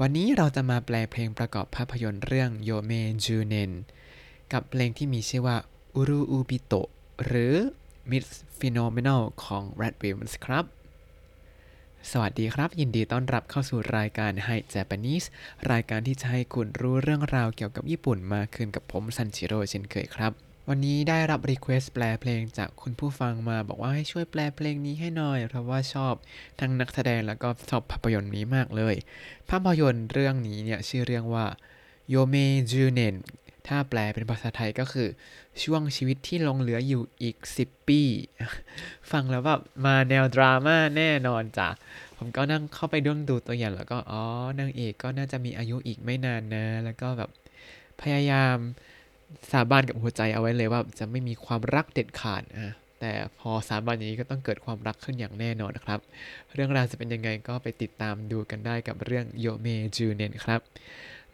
วันนี้เราจะมาแปลเพลงประกอบภาพยนตร์เรื่อง余命10年กับเพลงที่มีชื่อว่าうるうびとหรือ Miss Phenomenal ของ RADWIMPS ครับ สวัสดีครับ ยินดีต้อนรับเข้าสู่รายการ Hi Japanese รายการที่จะให้คุณรู้เรื่องราวเกี่ยวกับญี่ปุ่นมากขึ้นกับผมซันชิโร่เช่นเคยครับ วันนี้ได้รับ request แปลเพลงจากคุณผู้ฟังมาบอกว่าให้ช่วยแปลเพลงนี้ให้หน่อย เพราะว่าชอบทั้งนักแสดงแล้วก็ชอบภาพยนตร์นี้มากเลย ภาพยนตร์เรื่องนี้เนี่ยชื่อเรื่องว่าโยเมจูเนนถ้าแปลเป็นภาษาไทยก็คือช่วงชีวิตที่ลงเหลืออยู่อีก 10 ปี ฟังแล้วแบบมาแนวดราม่าแน่นอนจ้ะ ผมก็นั่งเข้าไปด้วงดูตัวอย่างแล้วก็ อ๋อนางเอกก็น่าจะมีอายุอีกไม่นานนะ แล้วก็แบบพยายาม สาบานกับหัวใจเอาไว้เลยว่าจะไม่มีความรักเด็ดขาดอะแต่พอสาบานอย่างนี้ก็ต้องเกิดความรักขึ้นอย่างแน่นอนนะครับ เรื่องราวจะเป็นยังไงก็ไปติดตามดูกันได้กับเรื่องโยเมจูเนนครับ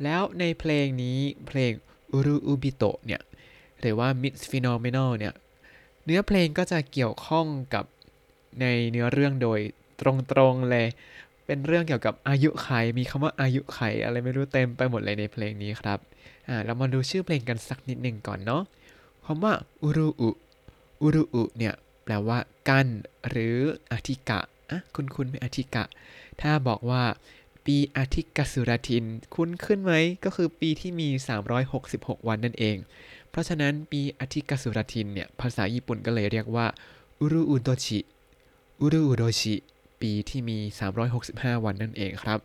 แล้วในเพลงนี้เพลงอุรุอุบิโตเนี่ยหรือว่า Mix Phenomenal เนี่ยเนื้อเพลงก็จะเกี่ยวข้องกับในเนื้อเรื่องโดยตรงๆเลย เป็นเรื่องเกี่ยวกับอายุไข มีคำว่าอายุไขอะไรไม่รู้เต็มไปหมดเลยในเพลงนี้ครับ อ่าเรามาดูชื่อเพลงกันสักนิดหนึ่งก่อนเนาะคำว่าอุรุอุอุรุอุเนี่ยแปลว่ากั้นหรืออธิกะอะคุณคุณเป็นอธิกะ ถ้าบอกว่าปีอาทิกสุรทิน คุ้นขึ้นไหมก็คือปีที่มี 366 วันนั่นเอง เพราะฉะนั้นปีอาทิกสุรทินเนี่ยภาษาญี่ปุ่นก็เลยเรียกว่าอุรุอุโดชิอุรุอุโดชิปีที่มี 365 วันนั่นเองครับ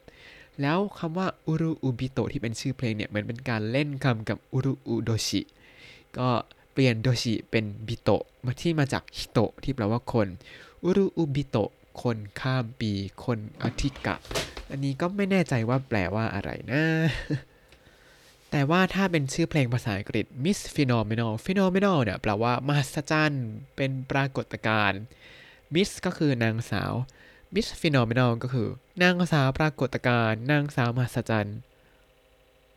แล้วคำว่าอุรุอุบิโตที่เป็นชื่อเพลงเนี่ยเหมือนเป็นการเล่นคำกับอุรุอุโดชิก็เปลี่ยนどしเป็นびとมาที่มาจากひとที่แปลว่าคนうるうびとคนข้ามปี คนอธิกะ อันนี้ก็ไม่แน่ใจว่าแปลว่าอะไรนะ แต่ว่าถ้าเป็นชื่อเพลงภาษาอังกฤษ Miss Phenomenal Phenomenal เนี่ยแปลว่ามหัศจรรย์เป็นปรากฏการณ์ Miss ก็คือนางสาว Miss Phenomenal ก็คือ นางสาวปรากฏการณ์นางสาวมหัศจรรย์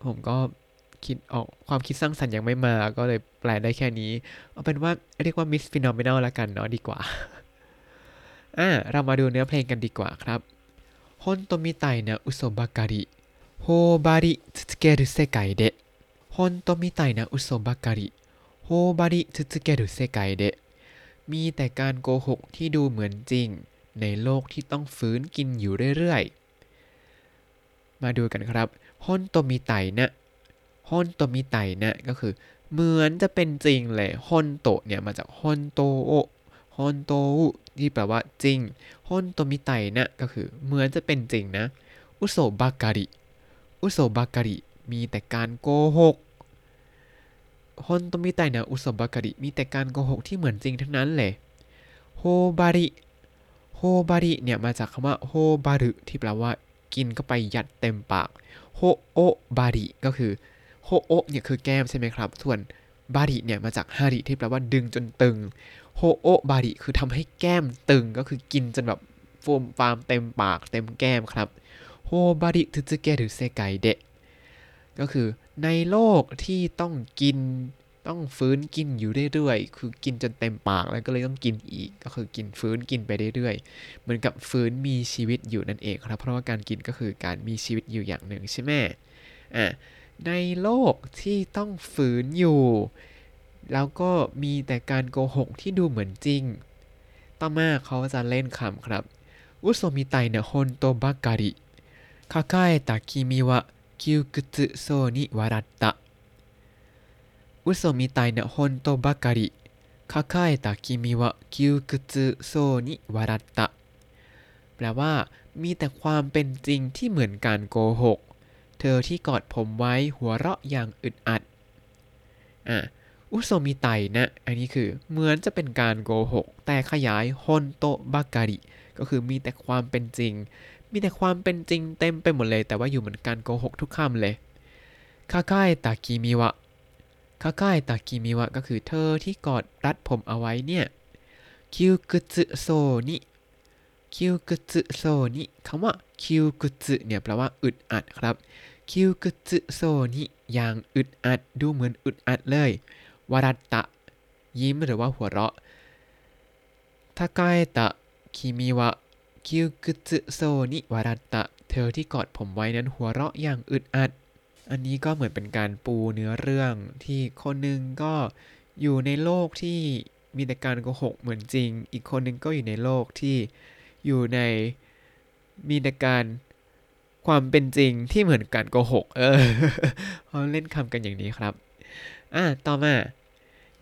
ผมก็คิดออกความคิดสร้างสรรค์ยังไม่มาก็เลยแปลได้แค่นี้ เอาเป็นว่าเรียกว่า Miss Phenomenal ละกันเนาะดีกว่าอ่าเรามาดูเนื้อเพลงกันดีกว่าครับ本当みたいな嘘ばかり 頬張り続ける世界で 本当みたいな嘘ばかり 頬張り続ける世界でมีแต่การโกหกที่ดูเหมือนจริง ในโลกที่ต้องฝืนกินอยู่เรื่อยๆ มาดูกันครับ本当みたいな 本当みたいなก็คือ เหมือนจะเป็นจริงเลย本当เนี่ยมาจากほんとう 本当ที่แปลว่าจริง本当みたいなก็คือ เหมือนจะเป็นจริงนะ 嘘ばかり 嘘ばかりมีแต่การโกหก本当みたいな嘘ばかりมีแต่การโกหกที่เหมือนจริงทั้งนั้นเลยโฮบาริ โฮบาริเนี่ยมาจากคำว่าโฮบารุที่แปลว่ากินเข้าไปยัดเต็มปากโฮโอบาริก็คือโฮโอเนี่ยคือแก้มใช่ไหมครับ ส่วนบาริเนี่ยมาจากฮาริที่แปลว่าดึงจนตึงโฮโอบาริคือทำให้แก้มตึงก็คือกินจนแบบโฟมฟาร์มเต็มปากเต็มแก้มครับโฮบาริทึซึเกะหรือเซไกเดะก็คือในโลกที่ต้องกิน ต้องฟื้นกินอยู่เรื่อยๆ คือกินจนเต็มปากแล้วก็เลยต้องกินอีก ก็คือกินฟื้นกินไปเรื่อยๆ เหมือนกับฟื้นมีชีวิตอยู่นั่นเองครับ เพราะว่าการกินก็คือการมีชีวิตอยู่อย่างหนึ่งใช่ไหมอะ ในโลกที่ต้องฝืนอยู่ แล้วก็มีแต่การโกหกที่ดูเหมือนจริง ต่อมาเขาจะเล่นคำครับ อุโซมิไตนะฮอนโตบาการิคาคาเอตะคิมิวะคิวกุตโซนิวารัตตะ 嘘みたいな本当ばかり 抱えた君は窮屈そうに笑ったแปลว่า มีแต่ความเป็นจริงที่เหมือนการโกหก เธอที่กอดผมไว้หัวเราะอย่างอึดอัด อะ 嘘みたいな อันนี้คือ เหมือนจะเป็นการโกหก แต่ขยาย本当บาการิ ก็คือมีแต่ความเป็นจริง มีแต่ความเป็นจริงเต็มไปหมดเลย แต่ว่าอยู่เหมือนการโกหกทุกคำเลยคาคาเอตากิมิวะ คาคาเอตากิมิวะก็คือเธอที่กอดรัดผมเอาไว้เนี่ยคิวกุตโซนิคิวกุตโซนิคำว่าคิวกุตเนี่ยแปลว่าอึดอัดครับคิวกุตโซนิอย่างอึดอัดดูเหมือนอึดอัดเลยวารัตตะ ยิ้มหรือว่าหัวเราะทาคาเอตะคิมิวะคิวกุตโซนิวารัตตะ เธอที่กอดผมไว้นั้นหัวเราะอย่างอึดอัด อันนี้ก็เหมือนเป็นการปูเนื้อเรื่องที่คนหนึ่งก็อยู่ในโลกที่มีแต่การโกหกเหมือนจริง อีกคนหนึ่งก็อยู่ในโลกที่อยู่ในมีแต่การความเป็นจริงที่เหมือนการโกหก เออเขาเล่นคำกันอย่างนี้ครับ อ่ะต่อมา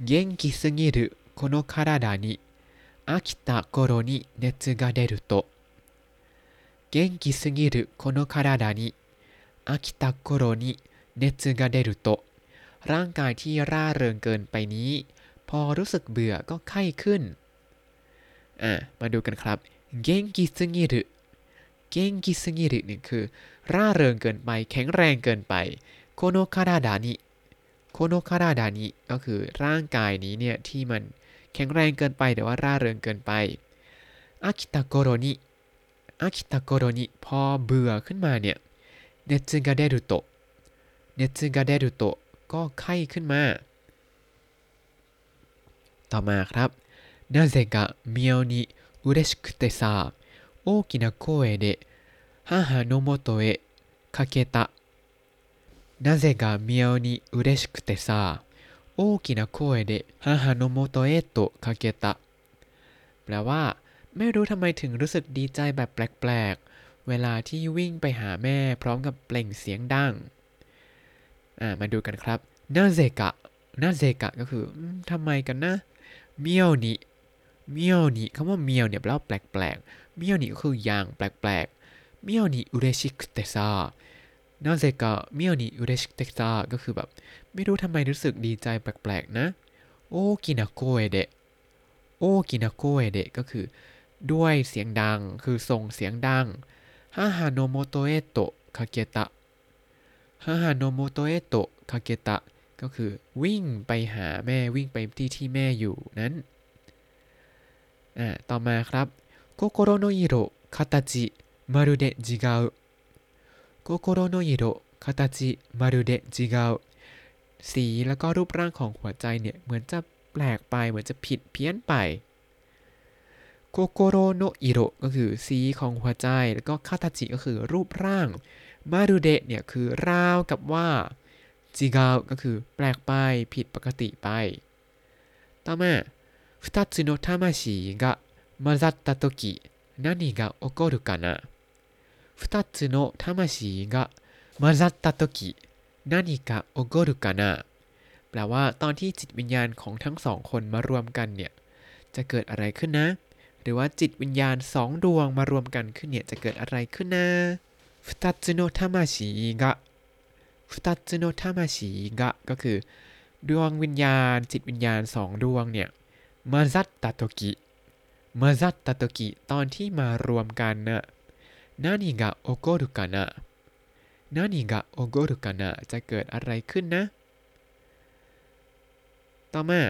元気すぎるこの体に飽きた頃に熱が出ると元気すぎるこの体に 飽きた頃に熱が出るとร่างกายที่ร่าเริงเกินไปนี้ พอรู้สึกเบื่อก็ไข้ขึ้น อ่ะ มาดูกันครับเกงกิสงิรุเกงกิสงิรุนี่คือ ร่าเริงเกินไป แข็งแรงเกินไป โคโนคาราดานิโคโนคาราดานิก็คือร่างกายนี้เนี่ยที่มันแข็งแรงเกินไปแต่ว่าร่าเริงเกินไปอากิตะโกโรนิอากิตะโกโรนิพอเบื่อขึ้นมาเนี่ย เนซึกาเดรุโตะเนซึกาเดรุโตะก็ไข้ขึ้นมา ต่อมาครับなぜか妙に嬉しくてさ大きな声で母のもとへかけたなぜか妙に嬉しくてさ大きな声で母のもとへとかけたแปลว่า ไม่รู้ทำไมถึงรู้สึกดีใจแบบแปลกๆ เวลาที่วิ่งไปหาแม่พร้อมกับเปล่งเสียงดัง อ่า มาดูกันครับなぜか なぜか ก็คือทำไมกันนะ 妙に 妙に คำว่า 妙 เนี่ยแปลว่าแปลกๆ妙に ก็คืออย่างแปลกๆ 妙に嬉しくてさ なぜか妙に嬉しくてさ ก็คือแบบ ไม่รู้ทำไมรู้สึกดีใจแปลกๆนะ 大きな声で 大きな声で ก็คือ ด้วยเสียงดังคือส่งเสียงดัง ฮาฮาโนโมโตเอโตะ駆けた 母の元へと駆けた ก็คือวิ่งไปหาแม่วิ่งไปที่ที่แม่อยู่นั้นอ่าต่อมาครับ心の色形まるで違う 心の色形まるで違う สีแล้วก็รูปร่างของหัวใจเนี่ย เหมือนจะแปลกไปเหมือนจะผิดเพี้ยนไป โกโกโรโนอิโรก็คือสีของหัวใจ แล้วก็คาตาจิก็คือรูปร่าง มารุเดะเนี่ยคือราวกับว่าจิกาก็คือแปลกไปผิดปกติไป ต่อมา二つの魂が混ざった時何が起こるかな二つの魂が混ざった時何が起こるかなแปลว่าตอนที่จิตวิญญาณของทั้งสองคนมารวมกันเนี่ย จะเกิดอะไรขึ้นนะ หรือว่าจิตวิญญาณสองดวงมารวมกันขึ้นเนี่ย จะเกิดอะไรขึ้นนะฟุตัจิโนทามาชิกะฟุตัจิโนทามาชิกะก็คือ ดวงวิญญาณ จิตวิญญาณสองดวงเนี่ยมาซัตตะโตกิมาซัตตะโตกิตอนที่มารวมกันนะนานิกะโอโกรุกะนะนานิกะโอโกรุกะนะจะเกิดอะไรขึ้นนะ ต่อมา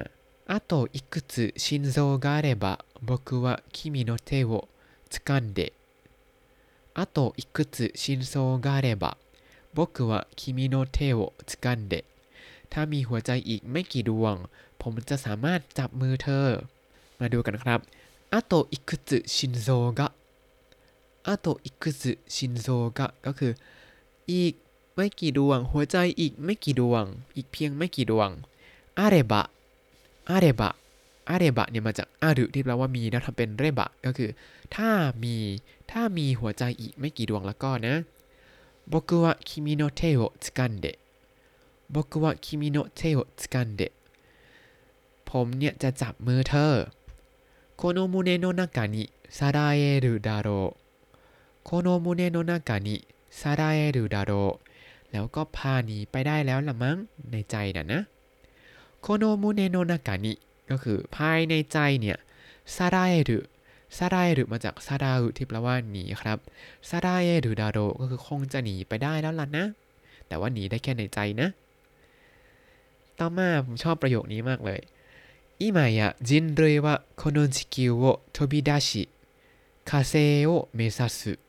あといくつ心臓があれば僕は君の手を掴んであといくつ心臓があれば僕は君の手を掴んでถ้ามีหัวใจอีกไม่กี่ดวง ผมจะสามารถจับมือเธอ มาดูกันครับあといくつ心臓があといくつ心臓がก็คือ อีกไม่กี่ดวง หัวใจอีกไม่กี่ดวง อีกเพียงไม่กี่ดวงอาเรบะ อาเรบะอาเรบะเนี่ยมาจากอารุที่แปลว่ามีแล้วทำเป็นเรบะก็คือ ถ้ามีถ้ามีหัวใจอีกไม่กี่ดวงแล้วก็นะ僕は君の手を掴んで僕は君の手を掴んでผมเนี่ยจะจับมือเธอこの胸の中にさらえるだろうこの胸の中にさらえるだろうแล้วก็พาหนีไปได้แล้วละมั้งในใจน่ะนะ โคโนมุเนโนนากานิก็คือภายในใจเนี่ยซาราเอรุซาราเอรุมาจากซาราอุที่แปลว่าหนีครับซาราเอรุดาโรก็คือคงจะหนีไปได้แล้วล่ะนะ แต่ว่าหนีได้แค่ในใจนะ ต่อมาผมชอบประโยคนี้มากเลย今や人類はこの地球を飛び出し火星を目指す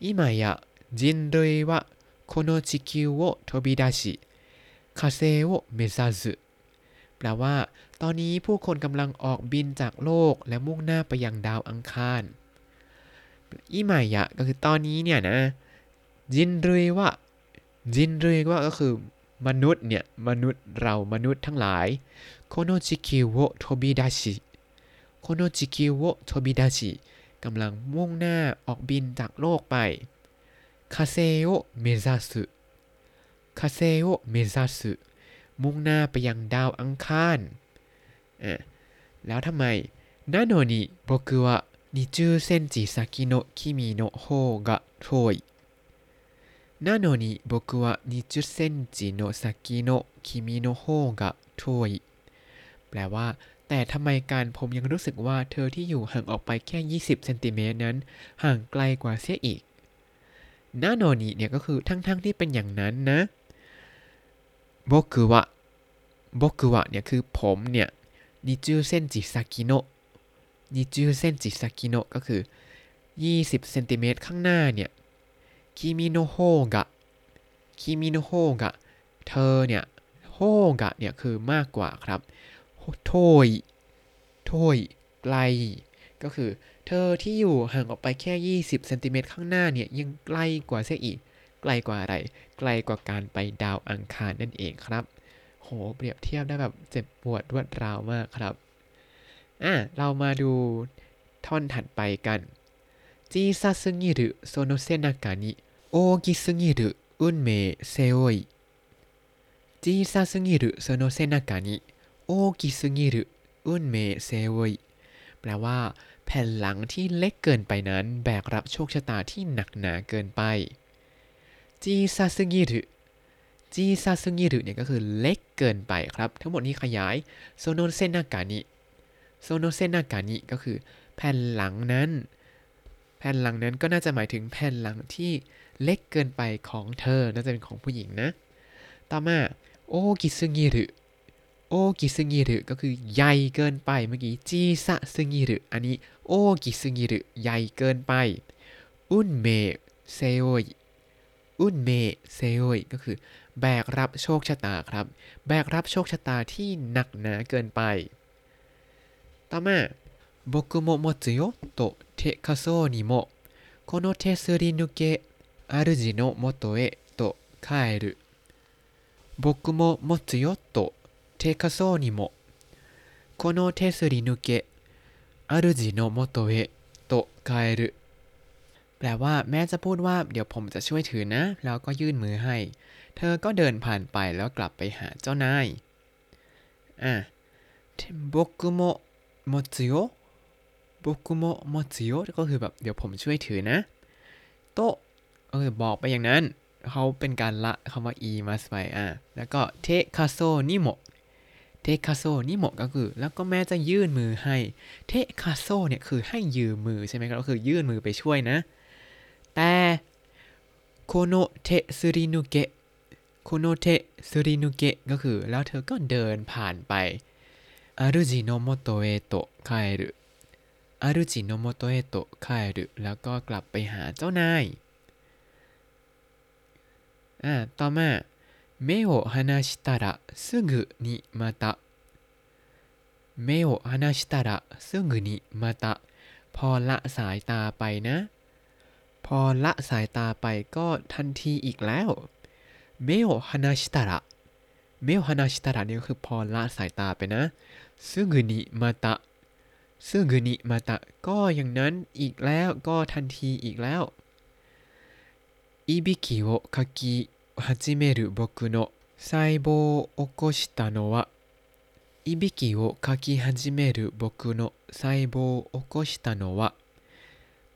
今や人類はこの地球を飛び出し火星を目指す แปลว่า ตอนนี้ผู้คนกำลังออกบินจากโลกและมุ่งหน้าไปยังดาวอังคารอิมายะก็คือตอนนี้เนี่ยนะจินเรยวะจินเรยวะก็คือมนุษย์เนี่ย มนุษย์เรามนุษย์ทั้งหลายこの地球を飛び出し この地球を飛び出し กำลังมุ่งหน้าออกบินจากโลกไป火星を目指す 火星を目指す มุ่งหน้าไปยังดาวอังคารแล้วทำไมなのに僕は二十センチ先の君の方が遠い なのに僕は二十センチの先の君の方が遠い แปลว่าแต่ทำไมกันผมยังรู้สึกว่าเธอที่อยู่ห่างออกไปแค่ 20 เซนติเมตรนั้น ห่างไกลกว่าเสียอีกなのに เนี่ยก็คือทั้งๆ ที่เป็นอย่างนั้นนะ 僕は 僕は เนี่ยคือผมเนี่ย20センチ先の 20センチ先の ก็คือ 20เซนติเมตรข้างหน้าเนี่ยคิมิโนโฮกะคิมิโนโฮกะเธอเนี่ยโฮกะเนี่ยคือมากกว่าครับโทยโทยไกล ก็คือ เธอที่อยู่ห่างออกไปแค่ 20เซนติเมตรข้างหน้าเนี่ยยังไกลกว่าเสียอีก ไกลกว่าอะไร ไกลกว่าการไปดาวอังคารนั่นเองครับ โห เปรียบเทียบได้แบบเจ็บปวดรวดราวมากครับ อะ เรามาดูท่อนถัดไปが 小さすぎるその背中に大きすぎる運命背負い 小さすぎるその背中に大きすぎる運命背負い แปลว่า แผ่นหลังที่เล็กเกินไปนั้น แบกรับโชคชะตาที่หนักหนาเกินไป 小さすぎる 小さすぎる เนี่ยก็คือเล็กเกินไปครับ ทั้งหมดนี้ขยายその背中に その背中に ก็คือแผ่นหลังนั้น แผ่นหลังนั้นก็น่าจะหมายถึงแผ่นหลังที่เล็กเกินไปของเธอ น่าจะเป็นของผู้หญิงนะ ต่อมา大きすぎる 大きすぎる ก็คือใหญ่เกินไปเมื่อกี้ 小さすぎる อันนี้ 大きすぎる ใหญ่เกินไป 運命背負い 運命背負い ก็คือ แบกรับโชคชะตาครับ แบกรับโชคชะตาที่หนักหนาเกินไป ต่อมา僕も持つよと手貸そうにもこの手すり抜け主の元へと帰る 僕も持つよと手貸そうにもこの手すり抜け主の元へと帰る แปลว่าแม้จะพูดว่าเดี๋ยวผมจะช่วยถือนะ แล้วก็ยื่นมือให้ เธอก็เดินผ่านไปแล้วกลับไปหาเจ้านาย อะ僕も持つよ 僕も持つよ ก็คือแบบเดี๋ยวผมช่วยถือนะ と เออบอกไปอย่างนั้นเขาเป็นการละคำว่า言います ไปอะแล้วก็手貸そうにも 手貸そうにも ก็คือ แล้วก็แม้จะยื่นมือให้ เทคาโซเนี่ยคือให้ยืมมือใช่ไหมก็คือยื่นมือไปช่วยนะ แต่この手すり抜け この手すり抜け ก็คือ แล้วเธอก็เดินผ่านไป主の元へと帰る 主の元へと帰る แล้วก็กลับไปหาเจ้านายอ่าต่อมา目を離したらすぐにま 目を離しすぐにま พอละสายตาไปนะ พอละสายตาไปก็ทันทีอีกแล้วเมโอฮานาชิตาระเมโอฮานาชิตาระนี่ก็คือพอละสายตาไปนะซึกุนิมาตะซึกุนิมาตะก็อย่างนั้นอีกแล้วก็ทันทีอีกแล้วいびきをかき始める僕の細胞を起こしたのはいびきをかき始める僕の細胞を起こしたのは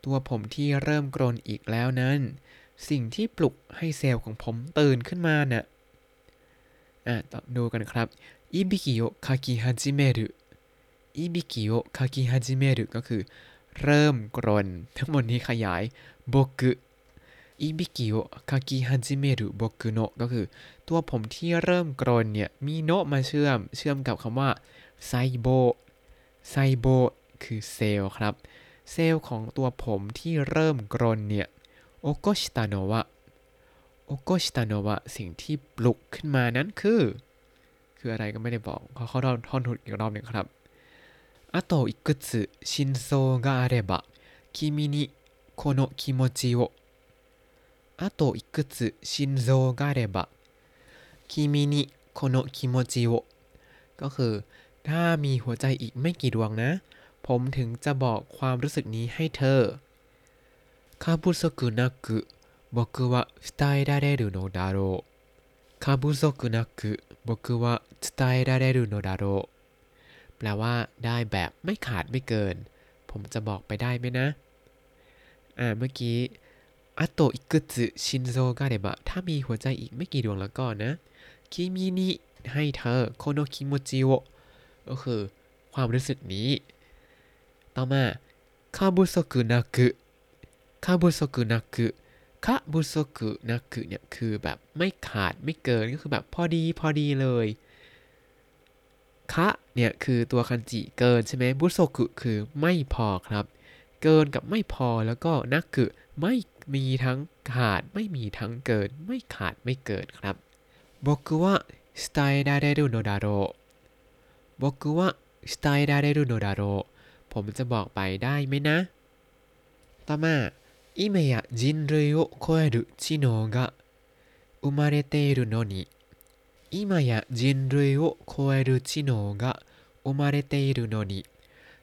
ตัวผมที่เริ่มกรนอีกแล้วนั้น สิ่งที่ปลุกให้เซลล์ของผมตื่นขึ้นมาเน่ะอะต่อดูกันครับいびきをかき始める いびきをかき始める ก็คือ เริ่มกรน ทั้งหมดนี้ขยาย僕 いびきをかき始める僕の ก็คือ ตัวผมที่เริ่มกรนเนี่ย มี の มาเชื่อม เชื่อมกับคำว่า 細胞 細胞 คือเซลล์ครับ เซลล์ของตัวผมที่เริ่มกรนเนี่ยโอโกชิตาโนะวะโอโกชิตาโนะวะสิ่งที่ปลุกขึ้นมานั้นคือ คืออะไรก็ไม่ได้บอกเขาเขาท่อนทุนอีกรอบหนึ่งครับあといくつ真相があれば君に この気持ちをあといくつ心臓があれば君にこの気持ちをก็คือ ถ้ามีหัวใจอีกไม่กี่ดวงนะ ผมถึงจะบอกความรู้สึกนี้ให้เธอ過不足なく僕は伝えられるのだろう過不足なく僕は伝えられるのだろうแปลว่าได้แบบไม่ขาดไม่เกิน ผมจะบอกไปได้ไหมนะ อ่า เมื่อกี้あといくつ心臓があればถ้ามีหัวใจอีกไม่กี่ดวงแล้วก็นะคิมินิให้เธอโคโนคิโมจิโอก็คือความรู้สึกนี้ ต่อมา過不足なく過不足なくคาบุโซกุนักุเนี่ยคือแบบไม่ขาดไม่เกินก็คือแบบพอดีพอดีเลยคะเนี่ยคือตัวคันจิเกินใช่ไหมบุโซกุคือไม่พอครับ เกินกับไม่พอแล้วก็นักกุไม่มีทั้งขาดไม่มีทั้งเกิน ไม่ขาดไม่เกินครับบอกว่าสไตล์ดาเรรุโนดาโรบอกว่าสไตล์ดาเรรุโนดาโร ผมจะบอกไปได้ไหมนะ ต่อมา今や人類を超える知能が生まれているのに今や人類を超える知能が生まれているのに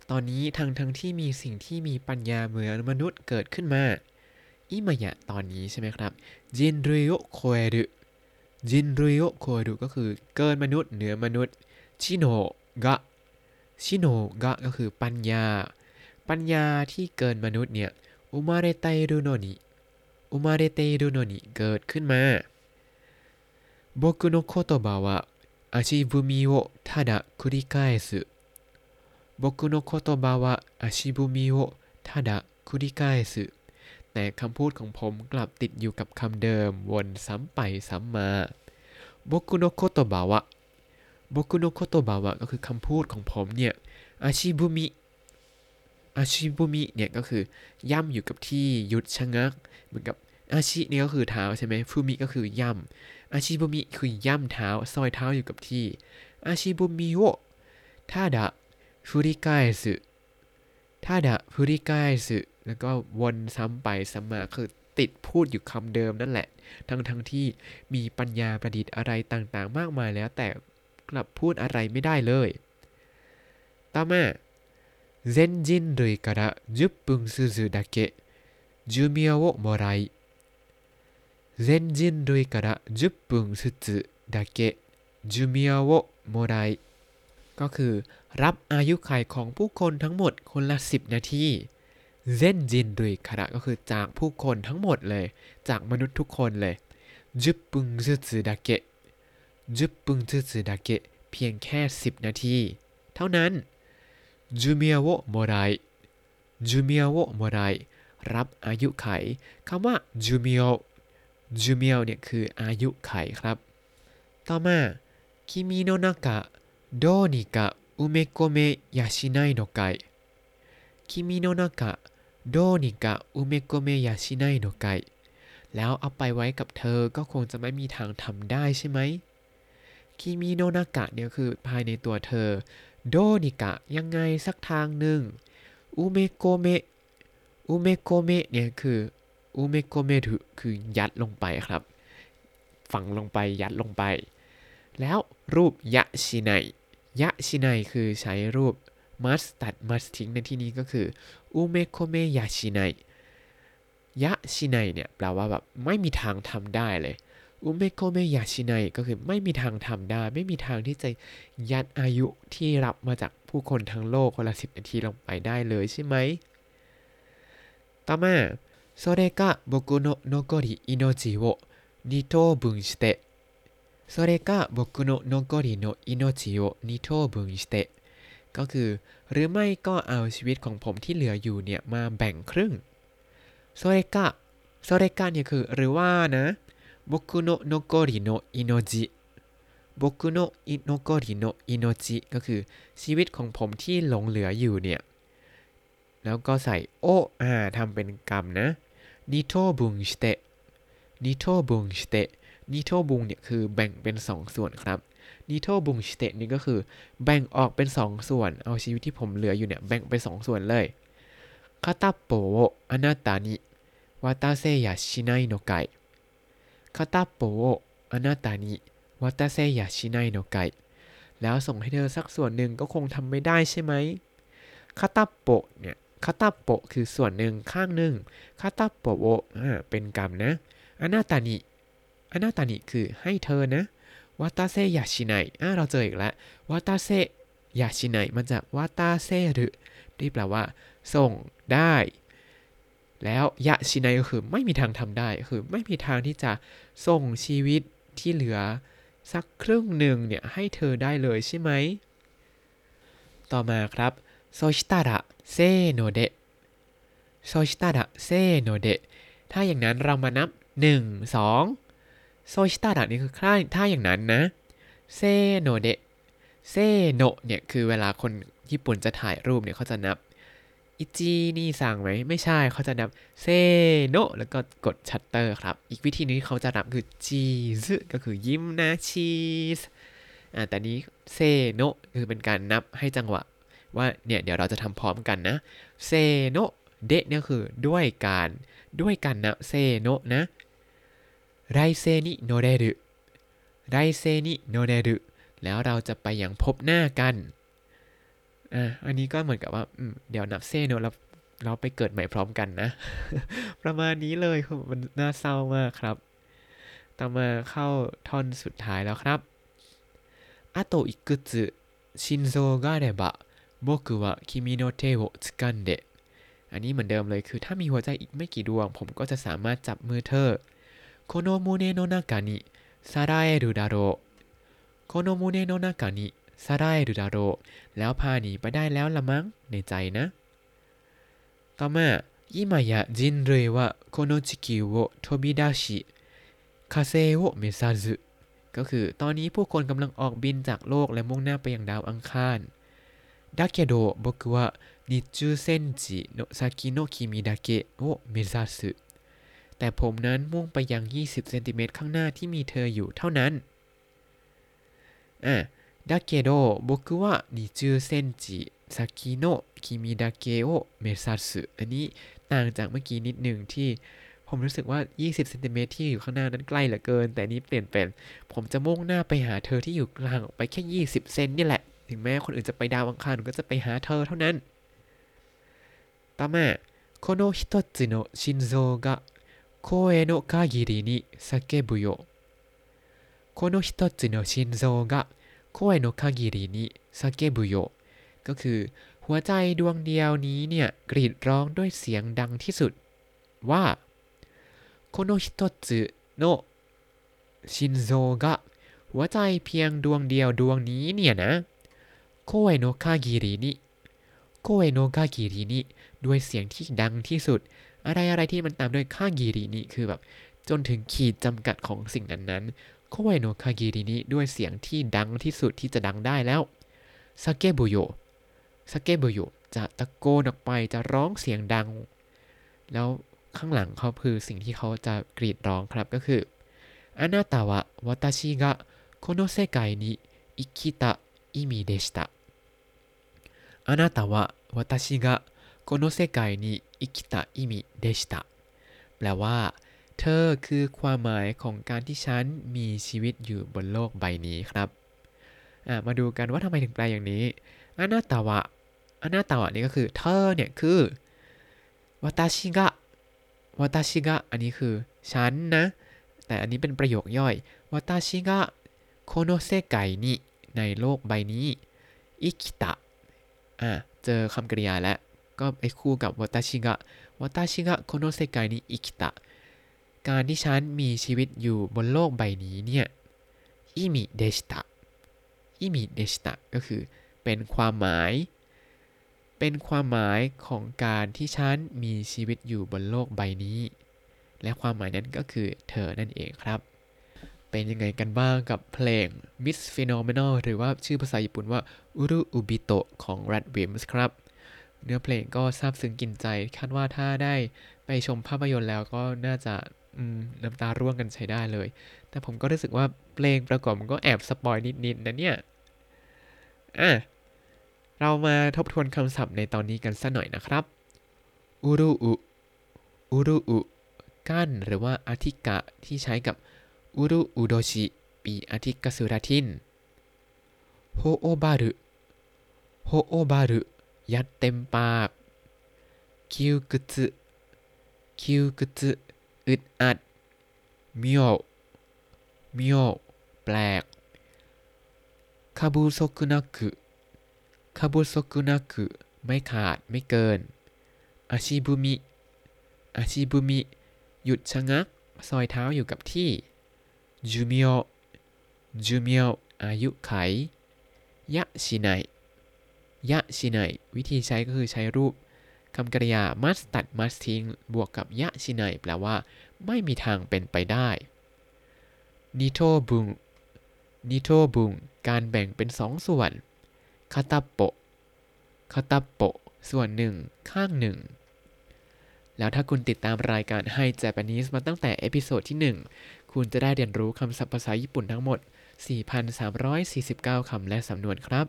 ตอนนี้ทั้งทั้งที่มีสิ่งที่มีปัญญาเหมือนมนุษย์เกิดขึ้นมาอิมายะตอนนี้ใช่ไหมครับจินรุโยโคเอรุจินรุโยโคเอรุก็คือเกินมนุษย์เหนือมนุษย์ชิโนกะ 知能がก็คือปัญญา ปัญญาที่เกินมนุษย์เนี่ย生まれてるのに生まれてるのにเกิดขึ้นมา僕の言葉は足踏みをただ繰り返す僕の言葉は足踏みをただ繰り返すแต่คำพูดของผมกลับติดอยู่กับคำเดิมวนซ้ำไปซ้ำมาบกุโนโคโตบาวะ บกุโนโคโตบาวะก็คือคำพูดของผมเนี่ยอาชิบุมิอาชิบุมิเนี่ยก็คือย่ำอยู่กับที่หยุดชะงัก เหมือนกับอาชิเนี่ยก็คือเท้าใช่ไหมฟูมิก็คือย่ำอาชิบุมิคือย่ำเท้าซอยเท้าอยู่กับที่อาชิบุมิโอท่าดะฟูริกายสึท่าดะฟูริกายสึแล้วก็วนซ้ำไปซ้ำมาคือติดพูดอยู่คำเดิมนั่นแหละ ทั้งทั้งที่มีปัญญาประดิษฐ์อะไรต่างๆ มากมายแล้วแต่ กลับพูดอะไรไม่ได้เลย ต่อมา全人類から10分ずつだけ寿命をもらい全人類から10分ずつだけ寿命をもらいก็คือ รับอายุขัยของผู้คนทั้งหมดคนละ 10 นาทีเซนจินดุยคาระก็คือจากผู้คนทั้งหมดเลย จากมนุษย์ทุกคนเลยจุบปุงซึซึดาเกะ จุบปุงซึซึดาเกะเพียงแค่ 10 นาที เท่านั้นจูเมียวโมไรจูเมียวโมไรรับอายุไขคำว่าจูเมียวจูเมียวเนี่ยคืออายุไขครับ ต่อมาคิมิโนนากะโดนิกะ埋め込めやしないのかい君の中どうにか埋め込めやしないのかいแล้วเอาไปไว้กับเธอก็คงจะไม่มีทางทำได้ใช่ไหม 君の中เนี่ยคือภายในตัวเธอ どうにかยังไงสักทางหนึ่ง埋め込め埋め込めเนี่ยคือ埋め込むคือยัดลงไปครับ ฝังลงไปยัดลงไป แล้วรูปやしないやしないคือใช้รูป ます ตัด ます ทิ้งในที่นี้ก็คือ埋め込めやしないやしないเนี่ยแปลว่าแบบไม่มีทางทำได้เลย อุเมโคเมยาชิไนก็คือไม่มีทางทำได้ ไม่มีทางที่จะยัดอายุที่รับมาจากผู้คนทั้งโลกคนละสิบนาทีลงไปได้เลยใช่ไหมต่อมาそれが僕の残り命を二等分してそれが僕の残りの命を二等分してก็คือ หรือไม่ก็เอาชีวิตของผมที่เหลืออยู่เนี่ยมาแบ่งครึ่งโซเรกะโซเรกะเนี่ยคือ หรือว่านะ 僕の残りの命僕の残りの命ก็คือชีวิตของผมที่หลงเหลืออยู่เนี่ย แล้วก็ใส่をอาทำเป็นกรรมนะ二等分して二等分して二等分เนี่ยคือแบ่งเป็นสองส่วนครับ二等分してนี่ก็คือแบ่งออกเป็น2ส่วน เอาชีวิตที่ผมเหลืออยู่เนี่ยแบ่งเป็น2ส่วนเลย片っぽをあなたに渡せやしないのかい 片っぽをあなたに渡せやしないのかいแล้วส่งให้เธอสักส่วนหนึ่งก็คงทำไม่ได้ใช่ไหมคาตาโปเนี่ยคาตาโปคือส่วนหนึ่งข้างหนึ่งคาตาโปโออ่าเป็นกรรมนะอนาตานิอนาตานิคือให้เธอนะวาตาเซยาชิไนอ่าเราเจออีกแล้ววาตาเซยาชิไนมันจากวาตาเซหรือที่แปลว่า ส่งได้ แล้วยะชิไนก็คือไม่มีทางทำได้ คือไม่มีทางที่จะส่งชีวิตที่เหลือสักครึ่งหนึ่งเนี่ยให้เธอได้เลยใช่ไหม ต่อมาครับそしたらせーのでそしたらせーのでถ้าอย่างนั้นเรามานับ 1 2そしたらนี่คือค่าถ้าอย่างนั้นนะせーのでせーのเนี่ยคือเวลาคนญี่ปุ่นจะถ่ายรูปเนี่ยเขาจะนับ いちにさんไหม ไม่ใช่เขาจะนับせーのแล้วก็กดชัตเตอร์ครับ อีกวิธีนึงที่เขาจะนับคือチーズก็คือยิ้มนะチーズ อ่าแต่นี้せーのคือเป็นการนับให้จังหวะ ว่าเนี่ยเดี๋ยวเราจะทำพร้อมกันนะせーのでเนี่ยคือด้วยการด้วยการนับせーのนะ来世に乗れる来世に乗れるแล้วเราจะไปอย่างพบหน้ากัน อ่ะ อันนี้ก็เหมือนกับว่าเดี๋ยวนับเซโนแล้วเราไปเกิดใหม่พร้อมกันนะ ประมาณนี้เลยมันน่าเศร้ามากครับ ต่อมาเข้าท่อนสุดท้ายแล้วครับあといくつ心臓があれば僕は君の手を掴んでอันนี้เหมือนเดิมเลยคือถ้ามีหัวใจอีกไม่กี่ดวง ผมก็จะสามารถจับมือเธอโคโนโมเนโนนากานิซารา เอรุดาโรโคโนโมเนโนนากานิซาราเอรุดาโรแล้วพาหนีไปได้แล้วละมั้งในใจนะ ต่อมา今や人類はこの地球を飛び出し火星を目指すก็คือตอนนี้ผู้คนกำลังออกบินจากโลกและมุ่งหน้าไปยังดาวอังคารだけど僕は日中センチの先の君だけを目指すแต่ผมนั้นมุ่งไปยัง 20 เซนติเมตรข้างหน้าที่มีเธออยู่เท่านั้นอ่ะ だけど僕は20センチ先の君だけを目指すอันนี้ต่างจากเมื่อกี้นิดหนึ่งที่ผมรู้สึกว่า 20 เซนติเมตรที่อยู่ข้างหน้านั้นใกล้เหลือเกิน แต่นี้เปลี่ยนเป็น ผมจะมุ่งหน้าไปหาเธอที่อยู่กลางออกไปแค่ 20 เซนนี่แหละ ถึงแม้คนอื่นจะไปดาวอังคารก็จะไปหาเธอเท่านั้น ต่อมาこの一つの心臓が声の限りに叫ぶよこの一つの心臓が โคเอโนคากิรินิซาเกบุโยก็คือ หัวใจดวงเดียวนี้เนี่ยกรีดร้องด้วยเสียงดังที่สุด ว่าこの一つの心臓がหัวใจเพียงดวงเดียวดวงนี้เนี่ยนะ声の限りに声の限りにด้วยเสียงที่ดังที่สุด อะไรอะไรที่มันตามด้วย限りにคือแบบจนถึงขีดจำกัดของสิ่งนั้น โคเอโนคากิรินี่ด้วยเสียงที่ดังที่สุดที่จะดังได้แล้วซาเกบุโยซาเกบุโยจะตะโกนออกไปจะร้องเสียงดัง แล้วข้างหลังเขาคือสิ่งที่เขาจะกรีดร้องครับก็คือあなたは私がこの世界に生きた意味でしたあなたは私がこの世界に生きた意味でしたแปลว่า เธอคือความหมายของการที่ฉันมีชีวิตอยู่บนโลกใบนี้ครับมาดูกันว่าทำไมถึงแปลอย่างนี้อนาตาวะอนาตาวะนี่ก็คือเธอเนี่ยคือวาตาชิกะวาตาชิกะอันนี้คือฉันนะ แต่อันนี้เป็นประโยคย่อยวาตาชิกะโคโนเซไกนิในโลกใบนี้อิคิตะอ่าเจอคำกริยาแล้วก็ไปคู่กับวาตาชิกะวาตาชิกะโคโนเซไกนิอิคิตะ การที่ฉันมีชีวิตอยู่บนโลกใบนี้เนี่ยอิมิเดชตะอิมิเดชตะก็คือเป็นความหมาย เป็นความหมายของการที่ฉันมีชีวิตอยู่บนโลกใบนี้ และความหมายนั้นก็คือเธอนั่นเองครับ เป็นยังไงกันบ้างกับเพลง Miss Phenomenal หรือว่าชื่อภาษาญี่ปุ่นว่า Uru Ubito ของ Red Wimps ครับ เนื้อเพลงก็ซาบซึ้งกินใจ คาดว่าถ้าได้ไปชมภาพยนตร์แล้วก็น่าจะ น้ำตาร่วงกันใช้ได้เลย แต่ผมก็รู้สึกว่าเพลงประกอบมันก็แอบสปอยนิดๆนะเนี่ย อะ เรามาทบทวนคำศัพท์ในตอนนี้กันสักหน่อยนะครับ อุรุอุ อุรุอุ กั้นหรือว่าอาทิกะที่ใช้กับอุรุอุโดชิ ปีอาทิกสุรทิน โฮโอบารุ โฮโอบารุ ยัดเต็มปาก 窮屈窮屈 อึดอัด妙妙 แปลก 過不足なく過不足なくไม่ขาดไม่เกิน足踏み足踏みหยุดชะงัก ซอยเท้าอยู่กับที่จูมิโอจูมิโออายุไข やしないやしないวิธีใช้ก็คือใช้รูป คำกริยา ます ตัด ます ทิ้งบวกกับやしないแปลว่า ไม่มีทางเป็นไปได้二等分二等分การแบ่งเป็นสองส่วน片っぽ片っぽส่วนหนึ่ง ข้างหนึ่ง แล้วถ้าคุณติดตามรายการให้ Japanese มาตั้งแต่ episode ที่ 1 คุณจะได้เรียนรู้คำศัพท์ภาษาญี่ปุ่นทั้งหมด 4,349 คำและสำนวนครับ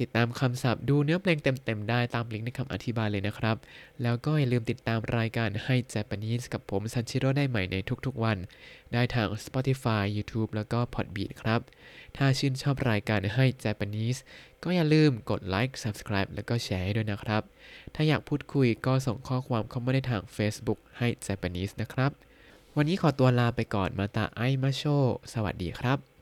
ติดตามคำศัพท์ดูเนื้อเพลงเต็มๆ ได้ตามลิงก์ในคำอธิบายเลยนะครับ แล้วก็อย่าลืมติดตามรายการให้ Japanese กับผมซันชิโร่ได้ใหม่ในทุกๆวัน ได้ทาง Spotify YouTube แล้วก็ Podbean ครับ ถ้าชื่นชอบรายการให้ Japanese ก็อย่าลืมกดไลค์ Subscribe แล้วก็แชร์ให้ด้วยนะครับ ถ้าอยากพูดคุยก็ส่งข้อความเข้ามาได้ทาง Facebook ให้ Japanese นะครับ วันนี้ขอตัวลาไปก่อนมาตาไอมาโช สวัสดีครับ